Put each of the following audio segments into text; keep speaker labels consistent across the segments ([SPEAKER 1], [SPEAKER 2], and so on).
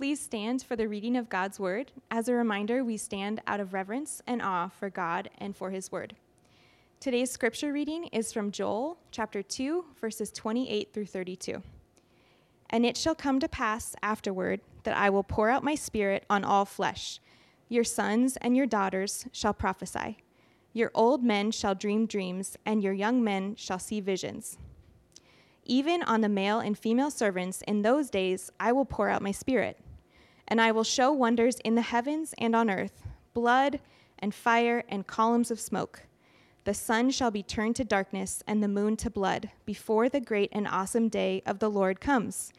[SPEAKER 1] Please stand for the reading of God's word. As a reminder, we stand out of reverence and awe for God and for his word. Today's scripture reading is from Joel chapter 2, verses 28 through 32. And it shall come to pass afterward that I will pour out my spirit on all flesh. Your sons and your daughters shall prophesy. Your old men shall dream dreams, and your young men shall see visions. Even on the male and female servants in those days I will pour out my spirit, and I will show wonders in the heavens and on earth blood and fire and columns of smoke. The sun shall be turned to darkness and the moon to blood before the great and awesome day of the Lord comes.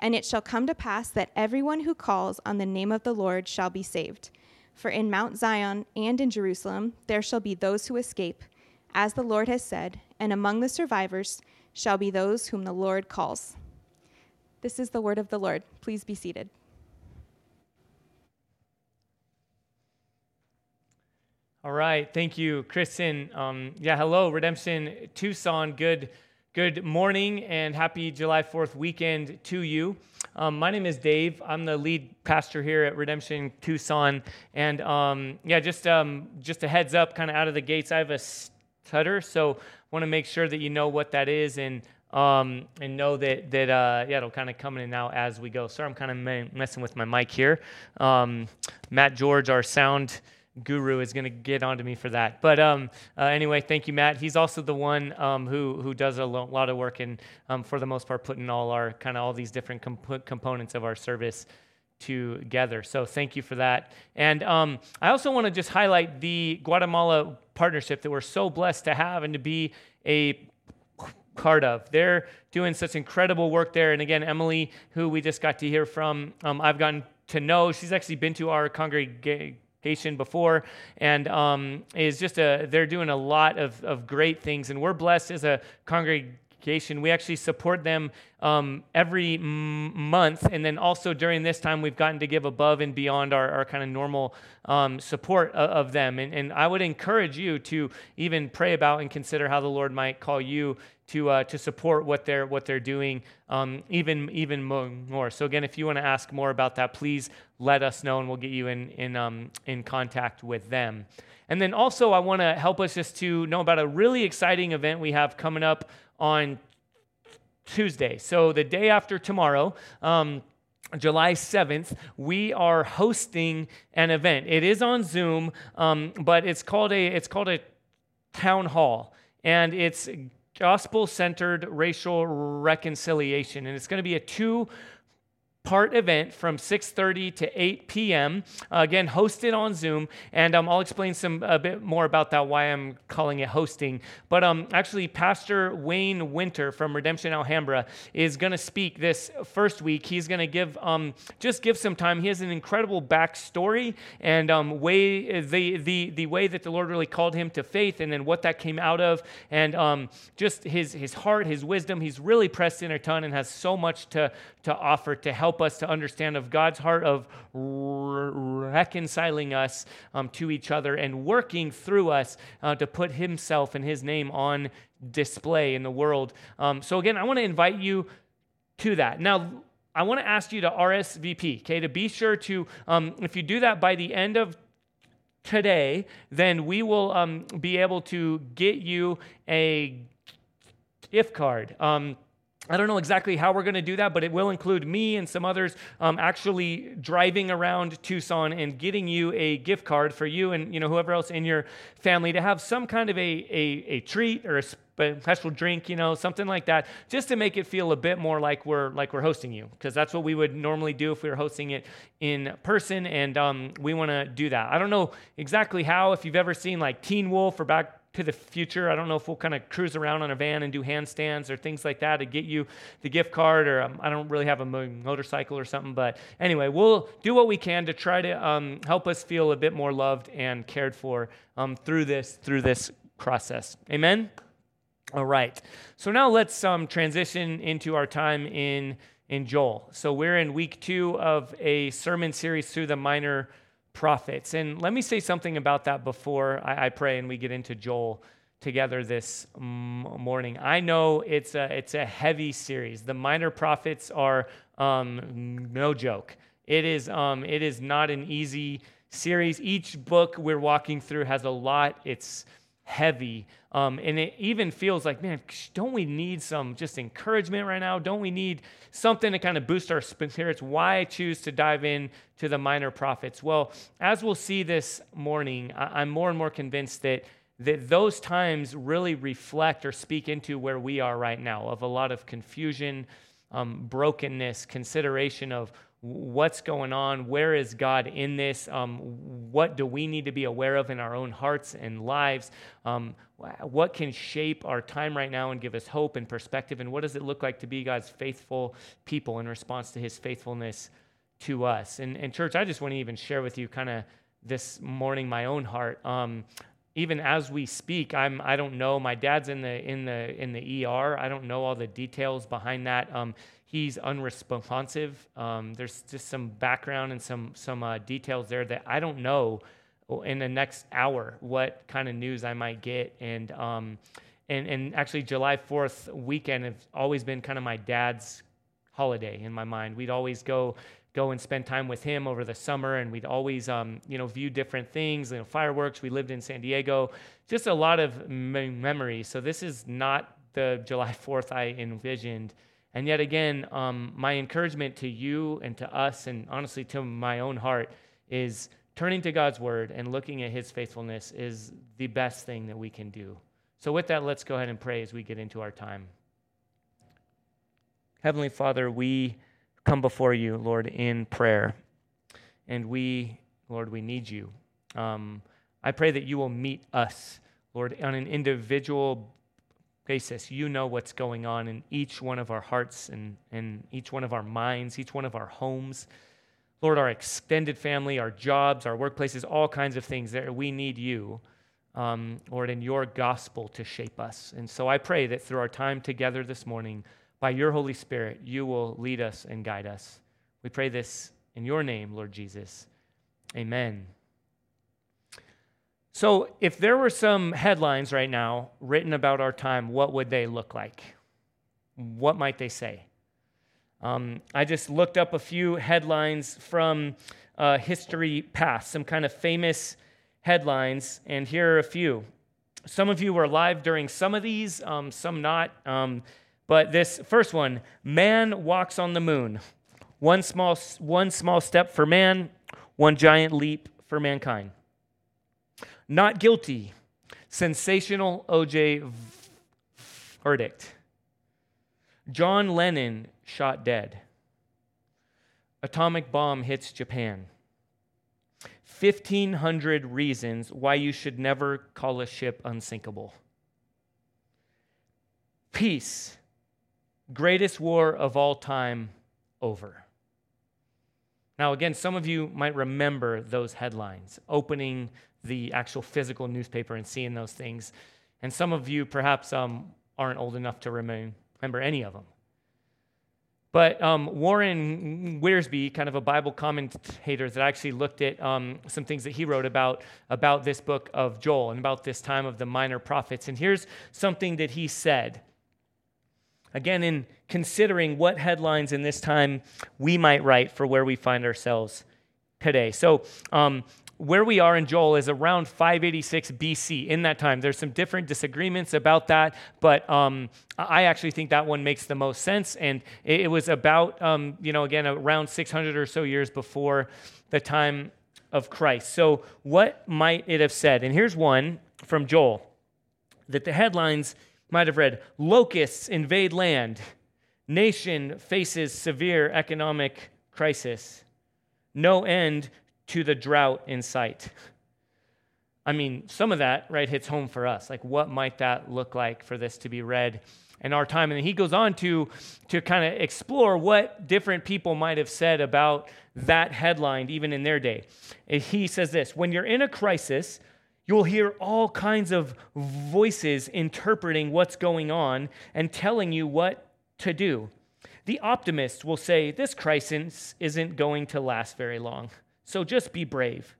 [SPEAKER 1] And it shall come to pass that everyone who calls on the name of the Lord shall be saved. For in Mount Zion and in Jerusalem there shall be those who escape, as the Lord has said, and among the survivors, shall be those whom the Lord calls. This is the word of the Lord. Please be seated.
[SPEAKER 2] All right, thank you, Kristen. Um, yeah, hello, Redemption Tucson. Good, good morning and happy July Fourth weekend to you. Um, my name is Dave. I'm the lead pastor here at Redemption Tucson, and um, yeah, just um, just a heads up, kind of out of the gates. I have a stutter, so want to make sure that you know what that is and um, and know that that uh, yeah, it'll kind of come in and out as we go. Sorry, I'm kind of messing with my mic here. Um, Matt George, our sound guru, is going to get onto me for that. But um, uh, anyway, thank you, Matt. He's also the one um, who who does a lot of work and um, for the most part putting all our kind of all these different comp- components of our service together. So thank you for that. And um, I also want to just highlight the Guatemala partnership that we're so blessed to have and to be a part of. They're doing such incredible work there. And again, Emily, who we just got to hear from, um, I've gotten to know. She's actually been to our congregation before and um, is just a they're doing a lot of, of great things and we're blessed as a congregation we actually support them um, every m- month. And then also during this time, we've gotten to give above and beyond our, our kind of normal um, support of, of them. And, and, I would encourage you to even pray about and consider how the Lord might call you to, uh, to support what they're, what they're doing um, even, even more. So, again, if you want to ask more about that, please let us know and we'll get you in, in, um, in contact with them. And then also, I want to help us just to know about a really exciting event we have coming up on Tuesday. So the day after tomorrow, um, July 7th, we are hosting an event. It is on Zoom, um, but it's called a it's called a town hall, and it's gospel-centered racial reconciliation, and it's going to be a two part event from 6.30 to 8 p.m uh, again hosted on zoom and um, i'll explain some a bit more about that why i'm calling it hosting. But um, actually pastor wayne winter from redemption alhambra is going to speak this first week. He's going to give um, just give some time. He has an incredible backstory and um, way the, the, the way that the lord really called him to faith and then what that came out of. And um, just his, his heart his wisdom. He's really pressed in a ton and has so much to, to offer to help help us to understand of God's heart of reconciling us um, to each other and working through us uh, to put Himself and His name on display in the world. Um, so, again, I want to invite you to that. Now, I want to ask you to RSVP, okay, to be sure to, um, if you do that by the end of today, then we will um, be able to get you a gift card. Um, I don't know exactly how we're going to do that, but it will include me and some others um, actually driving around Tucson and getting you a gift card for you and you know whoever else in your family to have some kind of a, a, a treat or a special drink, you know, something like that, just to make it feel a bit more like we're like we're hosting you, because that's what we would normally do if we were hosting it in person, and um, we want to do that. I don't know exactly how. If you've ever seen like Teen Wolf or Back to the future. I don't know if we'll kind of cruise around on a van and do handstands or things like that to get you the gift card, or um, I don't really have a motorcycle or something. But anyway, we'll do what we can to try to um, help us feel a bit more loved and cared for um, through this through this process. Amen. All right. So now let's um, transition into our time in in Joel. So we're in week two of a sermon series through the minor prophets. And let me say something about that before I, I pray and we get into Joel together this morning. I know it's a, it's a heavy series. The minor prophets are um, no joke. It is, um, it is not an easy series. Each book we're walking through has a lot. It's heavy. Um, and it even feels like, man, don't we need some just encouragement right now? Don't we need something to kind of boost our spirits? Why I choose to dive in to the minor prophets? Well, as we'll see this morning, I'm more and more convinced that that those times really reflect or speak into where we are right now of a lot of confusion, um, brokenness, consideration of what's going on, where is God in this, um, what do we need to be aware of in our own hearts and lives, um, what can shape our time right now and give us hope and perspective, and what does it look like to be God's faithful people in response to his faithfulness to us. And, and church, I just want to even share with you kind of this morning my own heart. Um, even as we speak, I'm I don't know. My dad's in the in the in the ER. I don't know all the details behind that. Um, he's unresponsive. Um, there's just some background and some some uh, details there that I don't know in the next hour what kind of news I might get. And um, and and actually, July Fourth weekend has always been kind of my dad's holiday in my mind. We'd always go go and spend time with him over the summer, and we'd always, um, you know, view different things, you know, fireworks. We lived in San Diego, just a lot of memories. So this is not the July 4th I envisioned. And yet again, um, my encouragement to you and to us, and honestly to my own heart, is turning to God's word and looking at his faithfulness is the best thing that we can do. So, with that, let's go ahead and pray as we get into our time. Heavenly Father, we come before you, Lord, in prayer. And we, Lord, we need you. Um, I pray that you will meet us, Lord, on an individual basis. You know what's going on in each one of our hearts and, and each one of our minds, each one of our homes. Lord, our extended family, our jobs, our workplaces, all kinds of things there. We need you, um, Lord, in your gospel to shape us. And so I pray that through our time together this morning, by your Holy Spirit, you will lead us and guide us. We pray this in your name, Lord Jesus. Amen. So, if there were some headlines right now written about our time, what would they look like? What might they say? Um, I just looked up a few headlines from uh, history past, some kind of famous headlines, and here are a few. Some of you were alive during some of these, um, some not. Um, but this first one man walks on the moon. One small, one small step for man, one giant leap for mankind. Not guilty. Sensational OJ verdict. John Lennon shot dead. Atomic bomb hits Japan. 1,500 reasons why you should never call a ship unsinkable. Peace greatest war of all time over. Now, again, some of you might remember those headlines, opening the actual physical newspaper and seeing those things. And some of you perhaps um, aren't old enough to remember any of them. But um, Warren Wiersbe, kind of a Bible commentator that actually looked at um, some things that he wrote about, about this book of Joel and about this time of the minor prophets. And here's something that he said Again, in considering what headlines in this time we might write for where we find ourselves today. So, um, where we are in Joel is around 586 BC. In that time, there's some different disagreements about that, but um, I actually think that one makes the most sense. And it, it was about, um, you know, again, around 600 or so years before the time of Christ. So, what might it have said? And here's one from Joel that the headlines might have read Locusts invade land, nation faces severe economic crisis, no end to the drought in sight. I mean, some of that, right, hits home for us. Like, what might that look like for this to be read in our time? And he goes on to, to kind of explore what different people might have said about that headline, even in their day. He says this When you're in a crisis, You'll hear all kinds of voices interpreting what's going on and telling you what to do. The optimist will say, This crisis isn't going to last very long, so just be brave.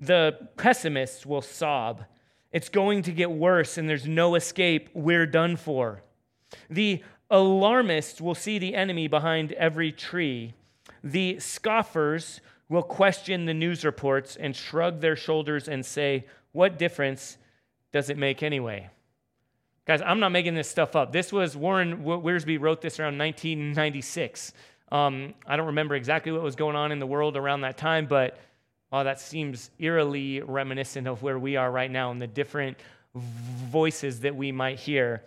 [SPEAKER 2] The pessimist will sob, It's going to get worse and there's no escape. We're done for. The alarmist will see the enemy behind every tree. the scoffers will question the news reports and shrug their shoulders and say, What difference does it make anyway? Guys, I'm not making this stuff up. This was Warren Wiersbe wrote this around 1996. Um, I don't remember exactly what was going on in the world around that time, but oh, that seems eerily reminiscent of where we are right now and the different voices that we might hear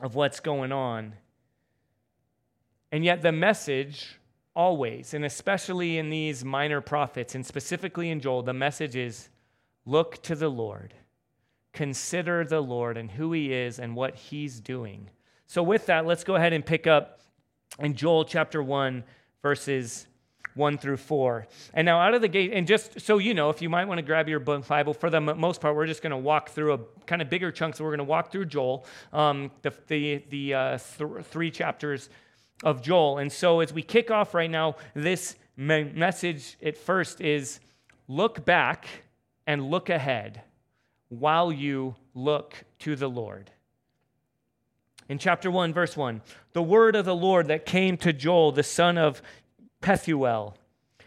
[SPEAKER 2] of what's going on. And yet, the message always, and especially in these minor prophets, and specifically in Joel, the message is look to the Lord. Consider the Lord and who he is and what he's doing. So, with that, let's go ahead and pick up in Joel chapter 1, verses 1 through 4. And now, out of the gate, and just so you know, if you might want to grab your Bible, for the most part, we're just going to walk through a kind of bigger chunk. So, we're going to walk through Joel, um, the, the, the uh, th- three chapters of Joel. And so, as we kick off right now, this me- message at first is look back and look ahead while you look to the Lord. In chapter 1, verse 1, the word of the Lord that came to Joel, the son of Pethuel.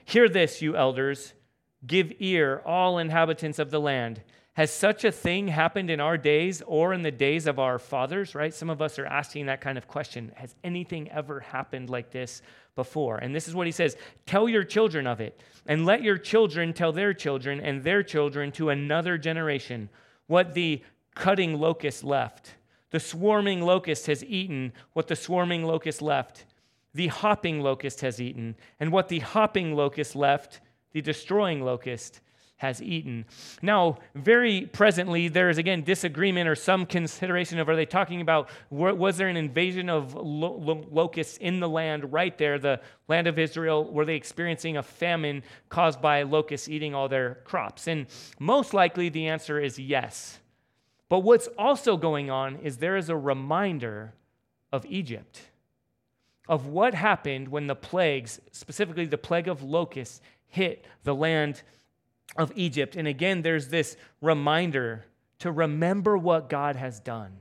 [SPEAKER 2] Hear this, you elders. Give ear, all inhabitants of the land. Has such a thing happened in our days or in the days of our fathers, right? Some of us are asking that kind of question. Has anything ever happened like this before? And this is what he says Tell your children of it, and let your children tell their children and their children to another generation what the cutting locust left. The swarming locust has eaten what the swarming locust left. The hopping locust has eaten, and what the hopping locust left, the destroying locust has eaten. Now, very presently, there is again disagreement or some consideration of are they talking about was there an invasion of lo- lo- locusts in the land right there, the land of Israel? Were they experiencing a famine caused by locusts eating all their crops? And most likely the answer is yes. But what's also going on is there is a reminder of Egypt, of what happened when the plagues, specifically the plague of locusts, hit the land of Egypt. And again, there's this reminder to remember what God has done.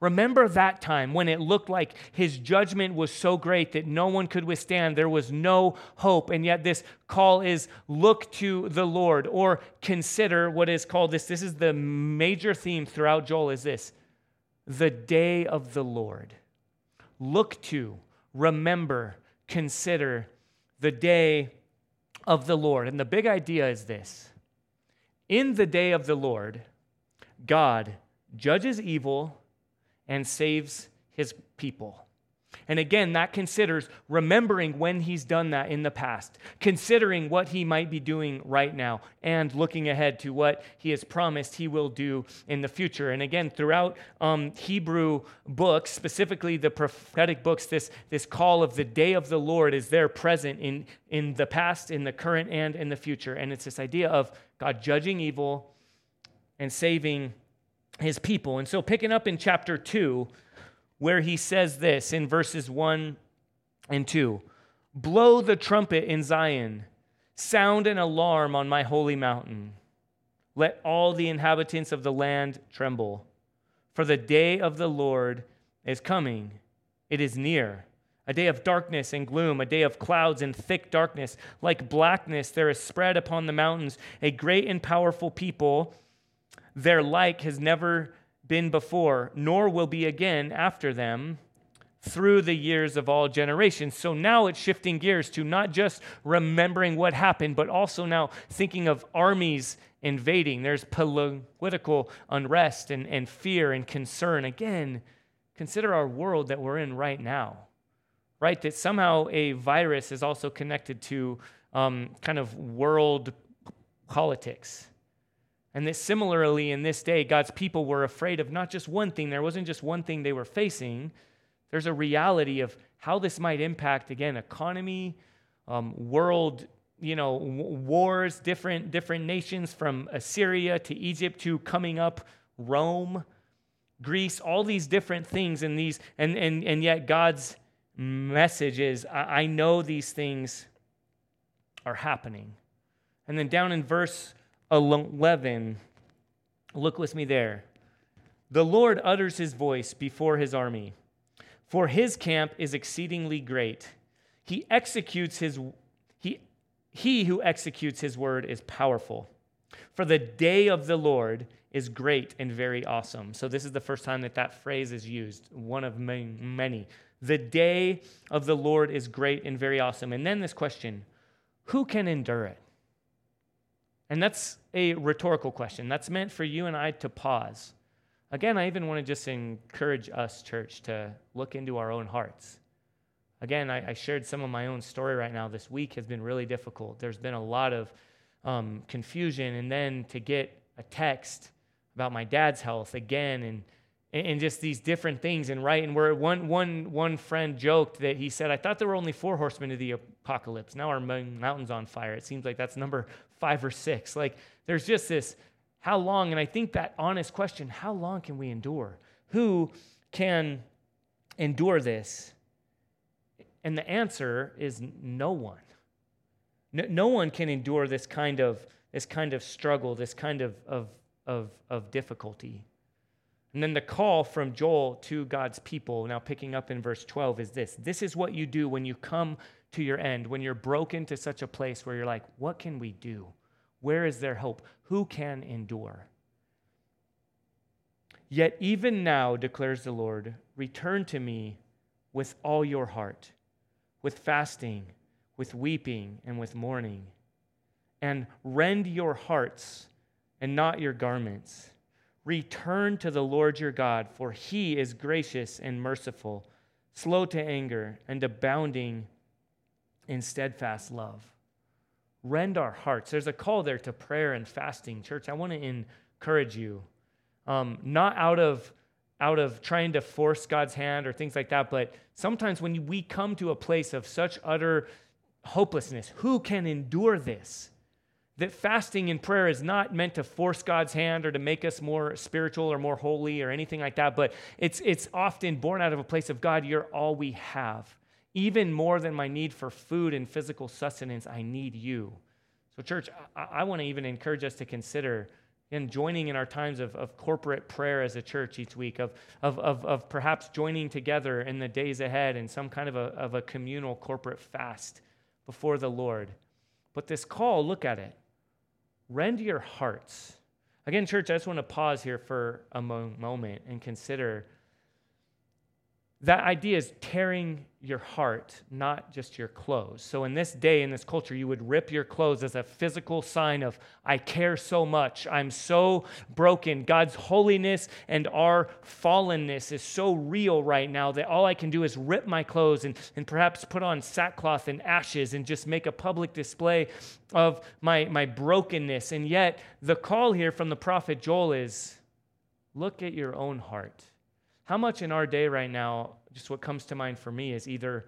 [SPEAKER 2] Remember that time when it looked like his judgment was so great that no one could withstand. There was no hope. And yet, this call is look to the Lord or consider what is called this. This is the major theme throughout Joel is this the day of the Lord. Look to, remember, consider the day of the Lord. And the big idea is this in the day of the Lord, God judges evil and saves his people. And again, that considers remembering when he's done that in the past, considering what he might be doing right now, and looking ahead to what he has promised he will do in the future. And again, throughout um, Hebrew books, specifically the prophetic books, this, this call of the day of the Lord is there present in, in the past, in the current, and in the future. And it's this idea of God judging evil and saving his people. And so, picking up in chapter 2, where he says this in verses 1 and 2 Blow the trumpet in Zion, sound an alarm on my holy mountain. Let all the inhabitants of the land tremble. For the day of the Lord is coming, it is near. A day of darkness and gloom, a day of clouds and thick darkness. Like blackness, there is spread upon the mountains a great and powerful people. Their like has never been before, nor will be again after them through the years of all generations. So now it's shifting gears to not just remembering what happened, but also now thinking of armies invading. There's political unrest and, and fear and concern. Again, consider our world that we're in right now, right? That somehow a virus is also connected to um, kind of world politics. And that similarly, in this day, God's people were afraid of not just one thing. There wasn't just one thing they were facing. There's a reality of how this might impact, again, economy, um, world, you know, w- wars, different, different nations from Assyria to Egypt to coming up Rome, Greece, all these different things. And, these, and, and, and yet God's message is, I, I know these things are happening. And then down in verse 11. Look with me there. The Lord utters his voice before his army, for his camp is exceedingly great. He executes his, He, he who executes his word is powerful. For the day of the Lord is great and very awesome. So, this is the first time that that phrase is used, one of many. The day of the Lord is great and very awesome. And then this question who can endure it? And that's a rhetorical question. That's meant for you and I to pause. Again, I even want to just encourage us, church, to look into our own hearts. Again, I, I shared some of my own story right now. This week has been really difficult. There's been a lot of um, confusion, and then to get a text about my dad's health again, and and just these different things and right and where one one one friend joked that he said i thought there were only four horsemen of the apocalypse now our mountain's on fire it seems like that's number five or six. Like there's just this how long and i think that honest question how long can we endure? Who can endure this? And the answer is no one. No, no one can endure this kind of this kind of struggle this kind of of of, of difficulty. And then the call from Joel to God's people, now picking up in verse 12, is this. This is what you do when you come to your end, when you're broken to such a place where you're like, what can we do? Where is there hope? Who can endure? Yet even now, declares the Lord, return to me with all your heart, with fasting, with weeping, and with mourning, and rend your hearts and not your garments Return to the Lord your God, for he is gracious and merciful, slow to anger, and abounding in steadfast love. Rend our hearts. There's a call there to prayer and fasting. Church, I want to encourage you, um, not out of out of trying to force God's hand or things like that, but sometimes when we come to a place of such utter hopelessness, who can endure this? that fasting and prayer is not meant to force God's hand or to make us more spiritual or more holy or anything like that, but it's, it's often born out of a place of God, you're all we have. Even more than my need for food and physical sustenance, I need you. So, church, I, I want to even encourage us to consider in joining in our times of, of corporate prayer as a church each week, of, of, of, of perhaps joining together in the days ahead in some kind of a, of a communal corporate fast before the Lord. But this call, look at it rend your hearts. Again, church, I just want to pause here for a moment and consider that idea is tearing your heart, not just your clothes. So, in this day, in this culture, you would rip your clothes as a physical sign of, I care so much. I'm so broken. God's holiness and our fallenness is so real right now that all I can do is rip my clothes and, and perhaps put on sackcloth and ashes and just make a public display of my, my brokenness. And yet, the call here from the prophet Joel is look at your own heart how much in our day right now, just what comes to mind for me is either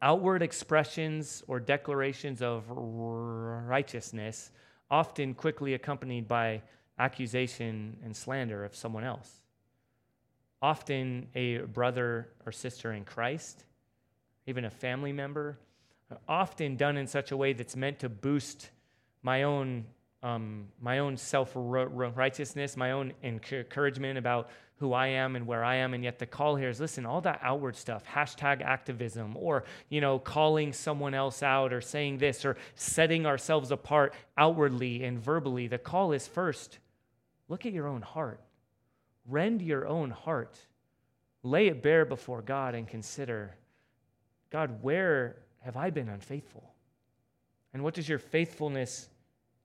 [SPEAKER 2] outward expressions or declarations of righteousness, often quickly accompanied by accusation and slander of someone else. Often a brother or sister in Christ, even a family member, often done in such a way that's meant to boost my own um, my own self righteousness, my own encouragement about who I am and where I am. And yet the call here is listen, all that outward stuff, hashtag activism, or, you know, calling someone else out or saying this or setting ourselves apart outwardly and verbally. The call is first look at your own heart, rend your own heart, lay it bare before God and consider God, where have I been unfaithful? And what does your faithfulness,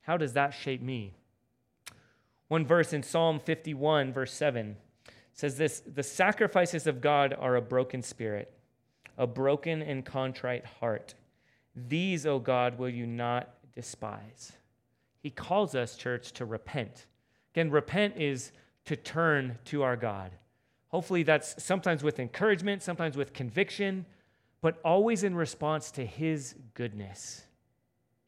[SPEAKER 2] how does that shape me? One verse in Psalm 51, verse 7 says this the sacrifices of God are a broken spirit, a broken and contrite heart. These, O God, will you not despise. He calls us, church, to repent. Again, repent is to turn to our God. Hopefully, that's sometimes with encouragement, sometimes with conviction, but always in response to His goodness.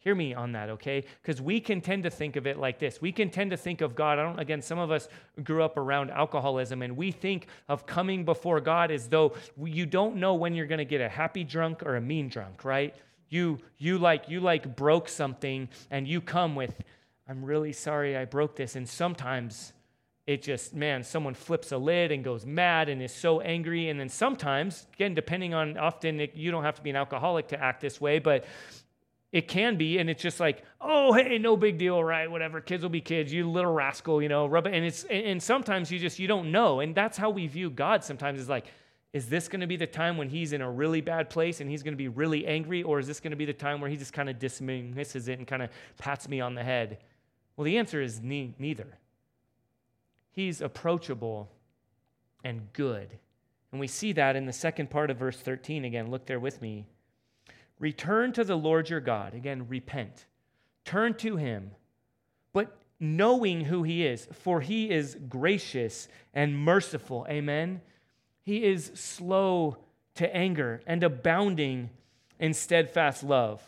[SPEAKER 2] Hear me on that, okay? Because we can tend to think of it like this. We can tend to think of God. I don't, again, some of us grew up around alcoholism, and we think of coming before God as though you don't know when you're going to get a happy drunk or a mean drunk, right? You, you like, you like broke something, and you come with, I'm really sorry I broke this. And sometimes it just, man, someone flips a lid and goes mad and is so angry. And then sometimes, again, depending on, often it, you don't have to be an alcoholic to act this way, but it can be, and it's just like, oh, hey, no big deal, right? Whatever, kids will be kids. You little rascal, you know, rub it. And it's and sometimes you just you don't know, and that's how we view God. Sometimes is like, is this going to be the time when he's in a really bad place and he's going to be really angry, or is this going to be the time where he just kind of dismisses it and kind of pats me on the head? Well, the answer is ne- neither. He's approachable and good. And we see that in the second part of verse 13 again. Look there with me. Return to the Lord your God. Again, repent. Turn to him, but knowing who he is, for he is gracious and merciful. Amen. He is slow to anger and abounding in steadfast love.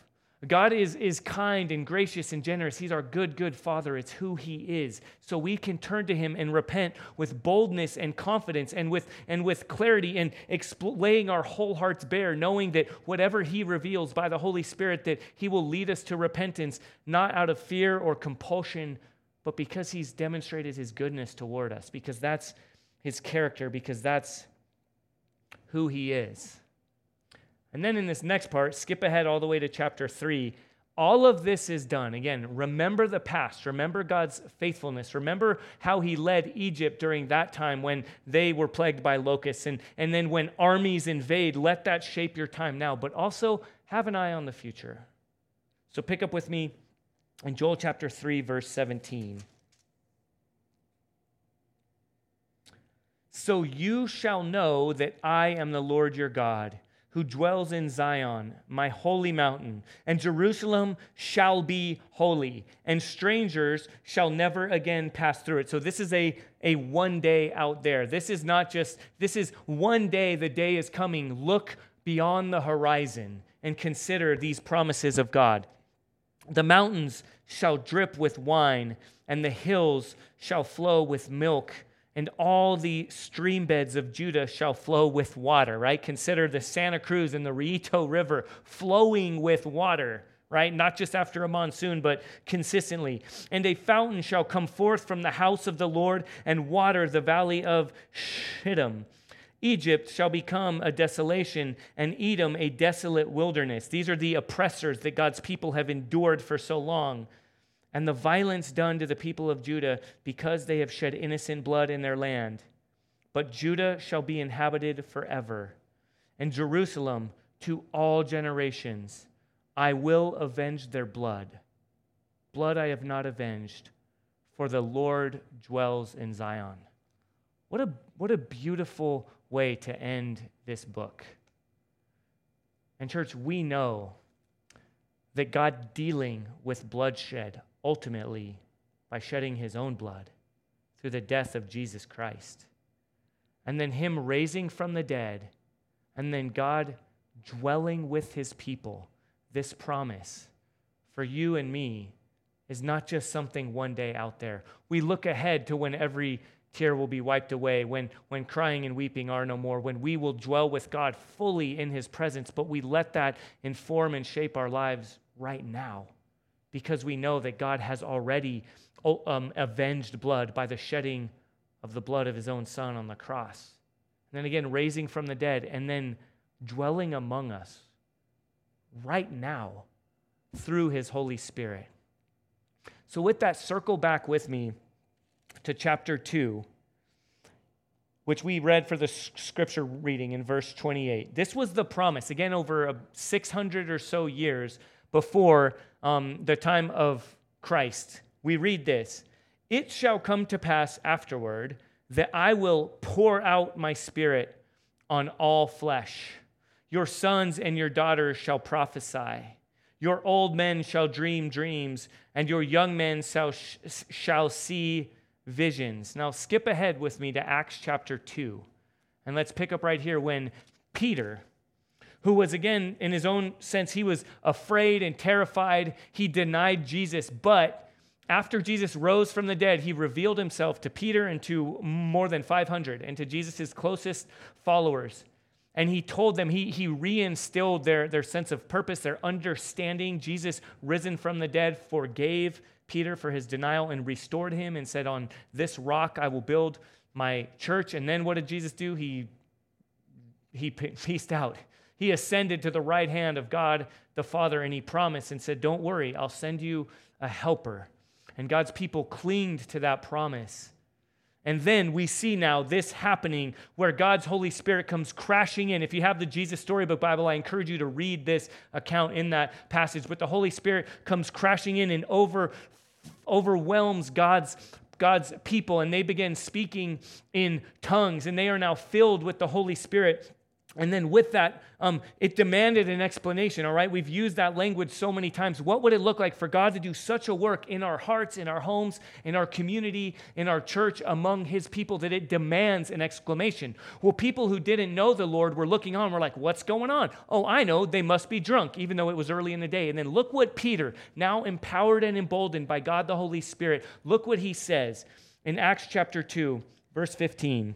[SPEAKER 2] God is, is kind and gracious and generous. He's our good, good Father. It's who He is. So we can turn to Him and repent with boldness and confidence and with, and with clarity and expl- laying our whole hearts bare, knowing that whatever He reveals by the Holy Spirit, that He will lead us to repentance, not out of fear or compulsion, but because He's demonstrated His goodness toward us, because that's His character, because that's who He is. And then in this next part, skip ahead all the way to chapter 3. All of this is done. Again, remember the past. Remember God's faithfulness. Remember how He led Egypt during that time when they were plagued by locusts. And, and then when armies invade, let that shape your time now. But also have an eye on the future. So pick up with me in Joel chapter 3, verse 17. So you shall know that I am the Lord your God who dwells in Zion, my holy mountain, and Jerusalem shall be holy, and strangers shall never again pass through it. So this is a, a one day out there. This is not just, this is one day, the day is coming. Look beyond the horizon and consider these promises of God. The mountains shall drip with wine, and the hills shall flow with milk and all the stream beds of Judah shall flow with water, right? Consider the Santa Cruz and the Rillito River flowing with water, right? Not just after a monsoon, but consistently. And a fountain shall come forth from the house of the Lord and water the valley of Shittim. Egypt shall become a desolation, and Edom a desolate wilderness. These are the oppressors that God's people have endured for so long and the violence done to the people of Judah because they have shed innocent blood in their land. But Judah shall be inhabited forever, and Jerusalem to all generations. I will avenge their blood. Blood I have not avenged, for the Lord dwells in Zion. What a, what a beautiful way to end this book. And, church, we know that God dealing with bloodshed ultimately by shedding his own blood through the death of Jesus Christ. And then him raising from the dead, and then God dwelling with his people. This promise for you and me is not just something one day out there. We look ahead to when every tear will be wiped away, when, when crying and weeping are no more, when we will dwell with God fully in his presence, but we let that inform and shape our lives right now because we know that God has already um, avenged blood by the shedding of the blood of his own son on the cross. And then again, raising from the dead, and then dwelling among us right now through his Holy Spirit. So, with that, circle back with me to chapter 2, which we read for the scripture reading in verse 28. This was the promise, again, over 600 or so years before um, the time of Christ. We read this It shall come to pass afterward that I will pour out my spirit on all flesh. Your sons and your daughters shall prophesy. Your old men shall dream dreams, and your young men shall, shall see visions. Now, skip ahead with me to Acts chapter 2. And let's pick up right here when Peter, who was, again, in his own sense, he was afraid and terrified. He denied Jesus. But after Jesus rose from the dead, he revealed himself to Peter and to more than 500 and to Jesus' closest followers. And he told them, he, he reinstilled their, their sense of purpose, their understanding. Jesus, risen from the dead, forgave Peter for his denial and restored him and said, On this rock I will build my church. And then what did Jesus do? He, he pieced out He ascended to the right hand of God the Father, and he promised and said, Don't worry, I'll send you a helper. And God's people clinged to that promise. And then we see now this happening where God's Holy Spirit comes crashing in. If you have the Jesus Storybook Bible, I encourage you to read this account in that passage. But the Holy Spirit comes crashing in and over, overwhelms God's God's people and they begin speaking in tongues and they are now filled with the Holy Spirit and then with that, um, it demanded an explanation, all right? We've used that language so many times. What would it look like for God to do such a work in our hearts, in our homes, in our community, in our church, among his people that it demands an exclamation? Well, people who didn't know the Lord were looking on, were like, what's going on? Oh, I know, they must be drunk, even though it was early in the day. And then look what Peter, now empowered and emboldened by God the Holy Spirit, look what he says in Acts chapter 2, verse 15.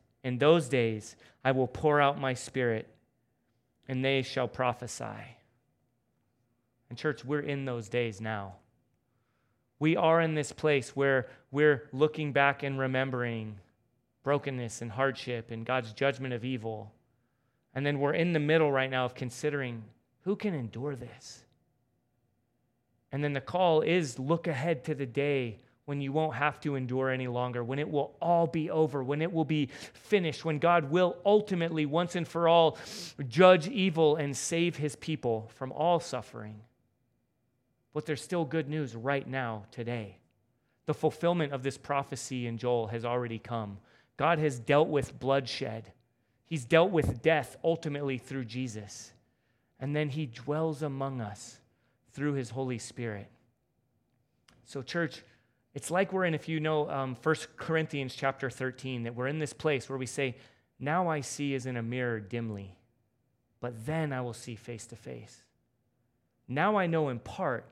[SPEAKER 2] In those days I will pour out my spirit and they shall prophesy. And, church, we're in those days now. We are in this place where we're looking back and remembering brokenness and hardship and God's judgment of evil. And then we're in the middle right now of considering who can endure this? And then the call is look ahead to the day when you won't have to endure any longer, when it will all be over, when it will be finished, when God will ultimately, once and for all, judge evil and save his people from all suffering. But there's still good news right now, today. The fulfillment of this prophecy in Joel has already come. God has dealt with bloodshed, He's dealt with death ultimately through Jesus. And then He dwells among us through His Holy Spirit. So, church, it's like we're in, if you know um, 1 Corinthians chapter 13, that we're in this place where we say, Now I see as in a mirror dimly, but then I will see face to face. Now I know in part,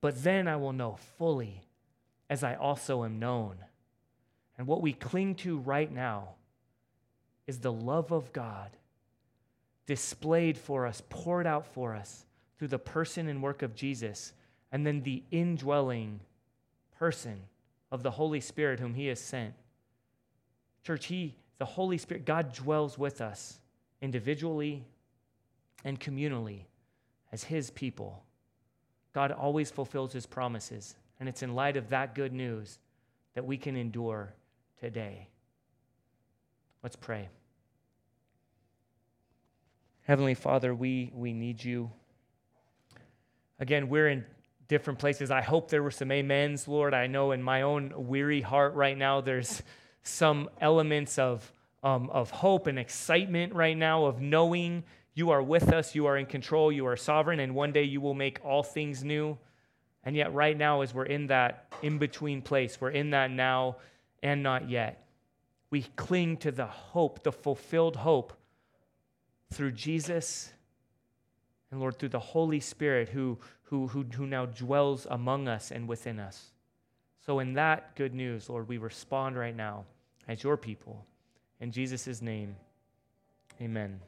[SPEAKER 2] but then I will know fully, as I also am known. And what we cling to right now is the love of God displayed for us, poured out for us through the person and work of Jesus, and then the indwelling person of the Holy Spirit whom He has sent. Church, He, the Holy Spirit, God dwells with us individually and communally as His people. God always fulfills His promises. And it's in light of that good news that we can endure today. Let's pray. Heavenly Father, we, we need you. Again, we're in different places. I hope there were some amens, Lord. I know in my own weary heart right now, there's some elements of, um, of hope and excitement right now, of knowing you are with us, you are in control, you are sovereign, and one day you will make all things new. And yet, right now, as we're in that in between place, we're in that now and not yet, we cling to the hope, the fulfilled hope through Jesus and Lord, through the Holy Spirit who, who, who, who now dwells among us and within us. So, in that good news, Lord, we respond right now as your people. In Jesus' name, amen.